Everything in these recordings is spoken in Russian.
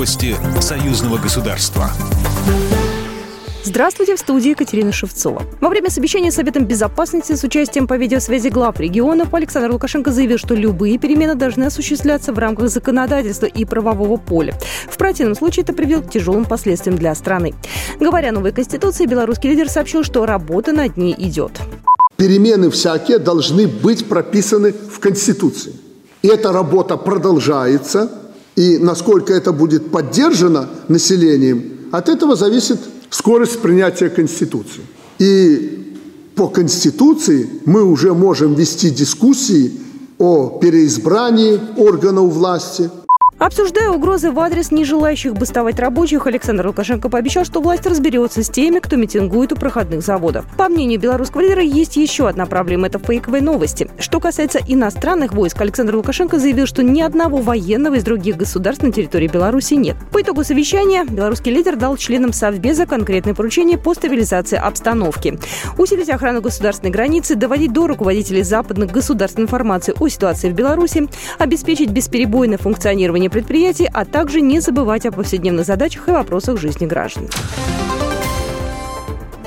Новости союзного государства. Здравствуйте, в студии Екатерина Шевцова. Во время совещания с Советом Безопасности с участием по видеосвязи глав регионов Александр Лукашенко заявил, что любые перемены должны осуществляться в рамках законодательства и правового поля. В противном случае это приведет к тяжелым последствиям для страны. Говоря о новой Конституции, белорусский лидер сообщил, что работа над ней идет. Перемены всякие должны быть прописаны в Конституции. И эта работа продолжается, и насколько это будет поддержано населением, от этого зависит скорость принятия Конституции. И по Конституции мы уже можем вести дискуссии о переизбрании органов власти – Обсуждая угрозы в адрес нежелающих бастовать рабочих, Александр Лукашенко пообещал, что власть разберется с теми, кто митингует у проходных заводов. По мнению белорусского лидера, есть еще одна проблема – это фейковые новости. Что касается иностранных войск, Александр Лукашенко заявил, что ни одного военного из других государств на территории Беларуси нет. По итогу совещания белорусский лидер дал членам Совбеза конкретные поручения по стабилизации обстановки. Усилить охрану государственной границы, доводить до руководителей западных государств информацию о ситуации в Беларуси, обеспечить бесперебойное функционирование предприятий, а также не забывать о повседневных задачах и вопросах жизни граждан.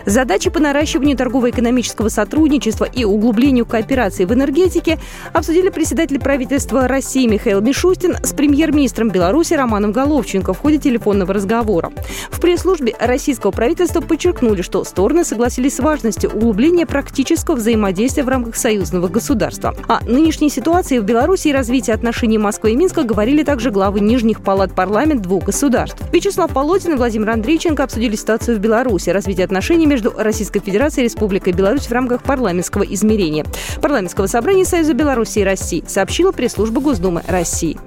Задачи по наращиванию торгово-экономического сотрудничества и углублению кооперации в энергетике обсудили председатель правительства России Михаил Мишустин с премьер-министром Беларуси Романом Головченко в ходе телефонного разговора. В пресс-службе российского правительства подчеркнули, что стороны согласились с важностью углубления практического взаимодействия в рамках союзного государства. О нынешней ситуации в Беларуси и развитии отношений Москвы и Минска говорили также главы нижних палат парламент двух государств. Вячеслав Полотин и Владимир Андрейченко обсудили ситуацию в Беларуси, развитие отношений между Российской Федерацией и Республикой Беларусь в рамках парламентского измерения. Парламентского собрания Союза Беларуси и России сообщила пресс-служба Госдумы России.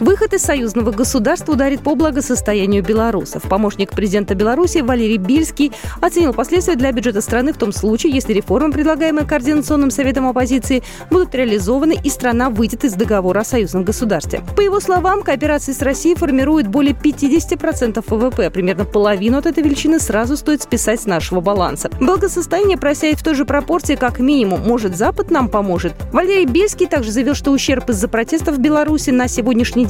Выход из союзного государства ударит по благосостоянию белорусов. Помощник президента Беларуси Валерий Бильский оценил последствия для бюджета страны в том случае, если реформы, предлагаемые Координационным советом оппозиции, будут реализованы и страна выйдет из договора о союзном государстве. По его словам, кооперация с Россией формирует более 50% ВВП. Примерно половину от этой величины сразу стоит списать с нашего баланса. Благосостояние просяет в той же пропорции, как минимум. Может, Запад нам поможет? Валерий Бельский также заявил, что ущерб из-за протестов в Беларуси на сегодняшний